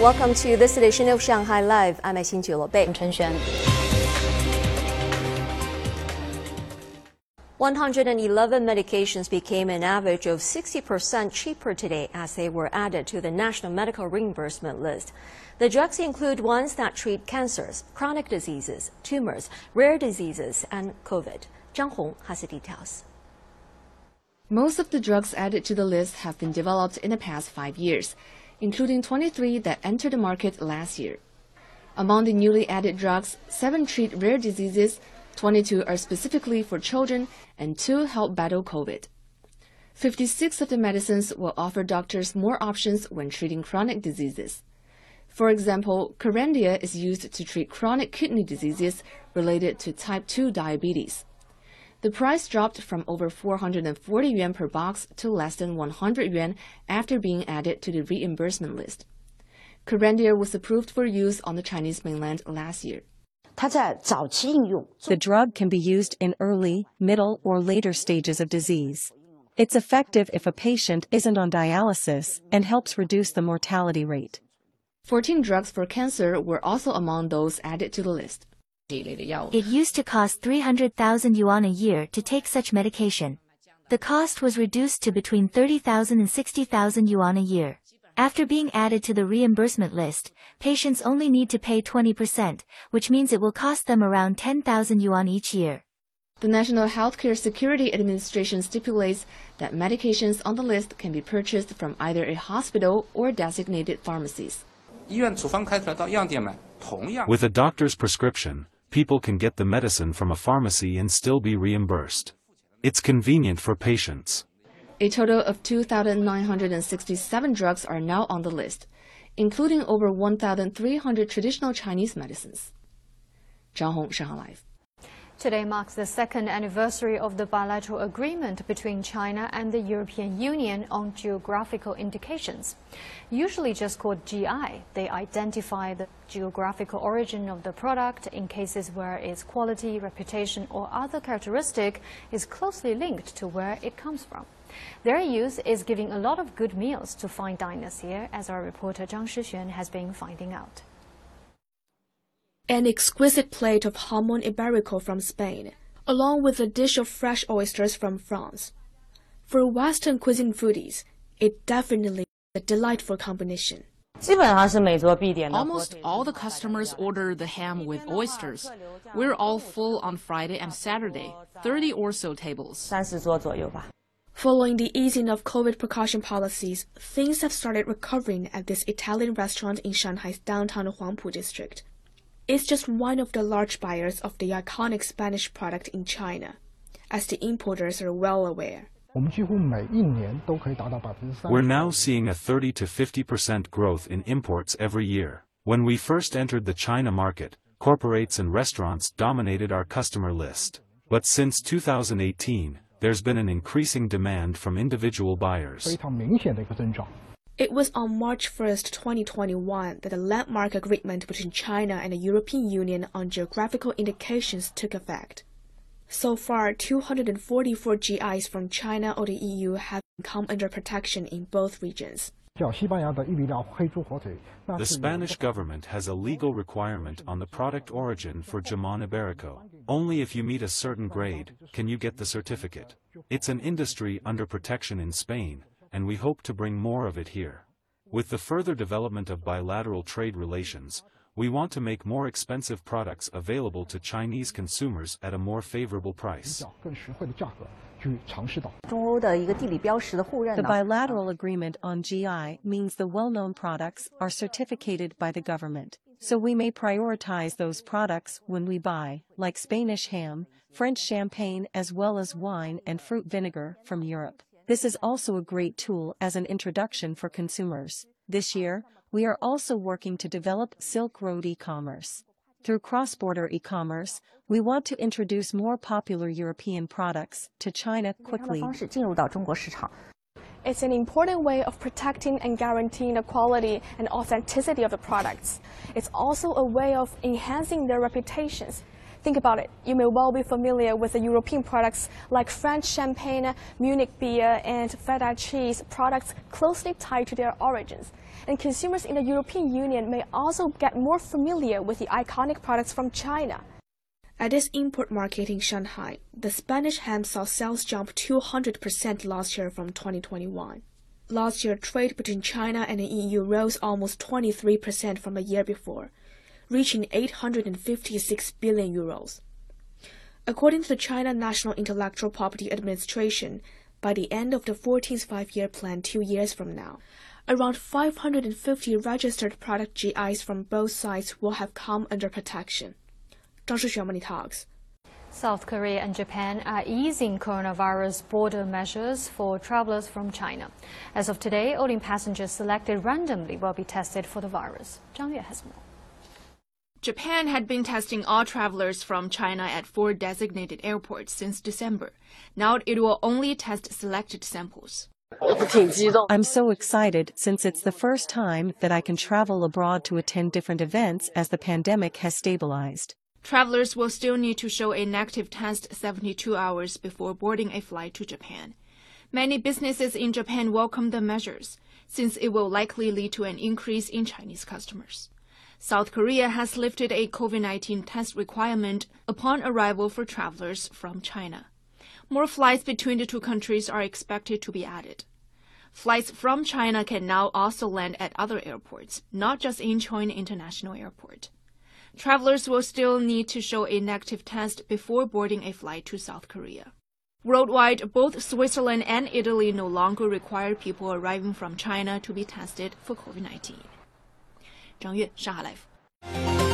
Welcome to this edition of Shanghai Live. I'm Xin Bei. Chen Xuan. 111 medications became an average of 60% cheaper today as they were added to the National Medical Reimbursement List. The drugs include ones that treat cancers, chronic diseases, tumors, rare diseases, and COVID. Zhang Hong has the details. Most of the drugs added to the list have been developed in the past five years, including 23 that entered the market last year. Among the newly added drugs, seven treat rare diseases, 22 are specifically for children, and two help battle COVID. 56 of the medicines will offer doctors more options when treating chronic diseases. For example, Kerendia is used to treat chronic kidney diseases related to type 2 diabetes. The price dropped from over 440 yuan per box to less than 100 yuan after being added to the reimbursement list. Kerendia was approved for use on the Chinese mainland last year. The drug can be used in early, middle, or later stages of disease. It's effective if a patient isn't on dialysis and helps reduce the mortality rate. 14 drugs for cancer were also among those added to the list. It used to cost 300,000 yuan a year to take such medication. The cost was reduced to between 30,000 and 60,000 yuan a year. After being added to the reimbursement list, patients only need to pay 20%, which means it will cost them around 10,000 yuan each year. The National Healthcare Security Administration stipulates that medications on the list can be purchased from either a hospital or designated pharmacies. With a doctor's prescription, people can get the medicine from a pharmacy and still be reimbursed. It's convenient for patients. A total of 2,967 drugs are now on the list, including over 1,300 traditional Chinese medicines. Zhang Hong, Shanghai Live. Today marks the second anniversary of the bilateral agreement between China and the European Union on geographical indications. Usually just called GI, they identify the geographical origin of the product in cases where its quality, reputation, or other characteristic is closely linked to where it comes from. Their use is giving a lot of good meals to fine diners here, as our reporter Zhang Shixuan has been finding out. An exquisite plate of jamon iberico from Spain, along with a dish of fresh oysters from France. For Western cuisine foodies, it definitely is a delightful combination. Almost all the customers order the ham with oysters. We're all full on Friday and Saturday, 30 or so tables. Following the easing of COVID precaution policies, things have started recovering at this Italian restaurant in Shanghai's downtown Huangpu district. It's just one of the large buyers of the iconic Spanish product in China, as the importers are well aware. We're now seeing a 30 to 50% growth in imports every year. When we first entered the China market, corporates and restaurants dominated our customer list. But since 2018, there's been an increasing demand from individual buyers. It was on March 1, 2021 that the landmark agreement between China and the European Union on geographical indications took effect. So far, 244 GIs from China or the EU have come under protection in both regions. The Spanish government has a legal requirement on the product origin for jamon iberico. Only if you meet a certain grade, can you get the certificate. It's an industry under protection in Spain, and we hope to bring more of it here. With the further development of bilateral trade relations, we want to make more expensive products available to Chinese consumers at a more favorable price. The bilateral agreement on GI means the well-known products are certificated by the government, so we may prioritize those products when we buy, like Spanish ham, French champagne as well as wine and fruit vinegar from Europe. This is also a great tool as an introduction for consumers. This year, we are also working to develop Silk Road e-commerce. Through cross-border e-commerce, we want to introduce more popular European products to China quickly. It's an important way of protecting and guaranteeing the quality and authenticity of the products. It's also a way of enhancing their reputations. Think about it. You may well be familiar with the European products like French champagne, Munich beer, and feta cheese products closely tied to their origins. And consumers in the European Union may also get more familiar with the iconic products from China. At its import market in Shanghai, the Spanish ham saw sales jump 200% last year from 2021. Last year, trade between China and the EU rose almost 23% from the year before, reaching 856 billion euros. According to the China National Intellectual Property Administration, by the end of the 14th five-year plan two years from now, around 550 registered product GIs from both sides will have come under protection. Zhang Shixuan Talks. South Korea and Japan are easing coronavirus border measures for travelers from China. As of today, only passengers selected randomly will be tested for the virus. Zhang Yue has more. Japan had been testing all travelers from China at four designated airports since December. Now it will only test selected samples. I'm so excited since it's the first time that I can travel abroad to attend different events as the pandemic has stabilized. Travelers will still need to show a negative test 72 hours before boarding a flight to Japan. Many businesses in Japan welcome the measures, since it will likely lead to an increase in Chinese customers. South Korea has lifted a COVID 19 test requirement upon arrival for travelers from China. More flights between the two countries are expected to be added. Flights from China can now also land at other airports, not just Incheon International Airport. Travelers will still need to show a negative test before boarding a flight to South Korea. Worldwide, both Switzerland and Italy no longer require people arriving from China to be tested for COVID 19. 张悦，上海来福。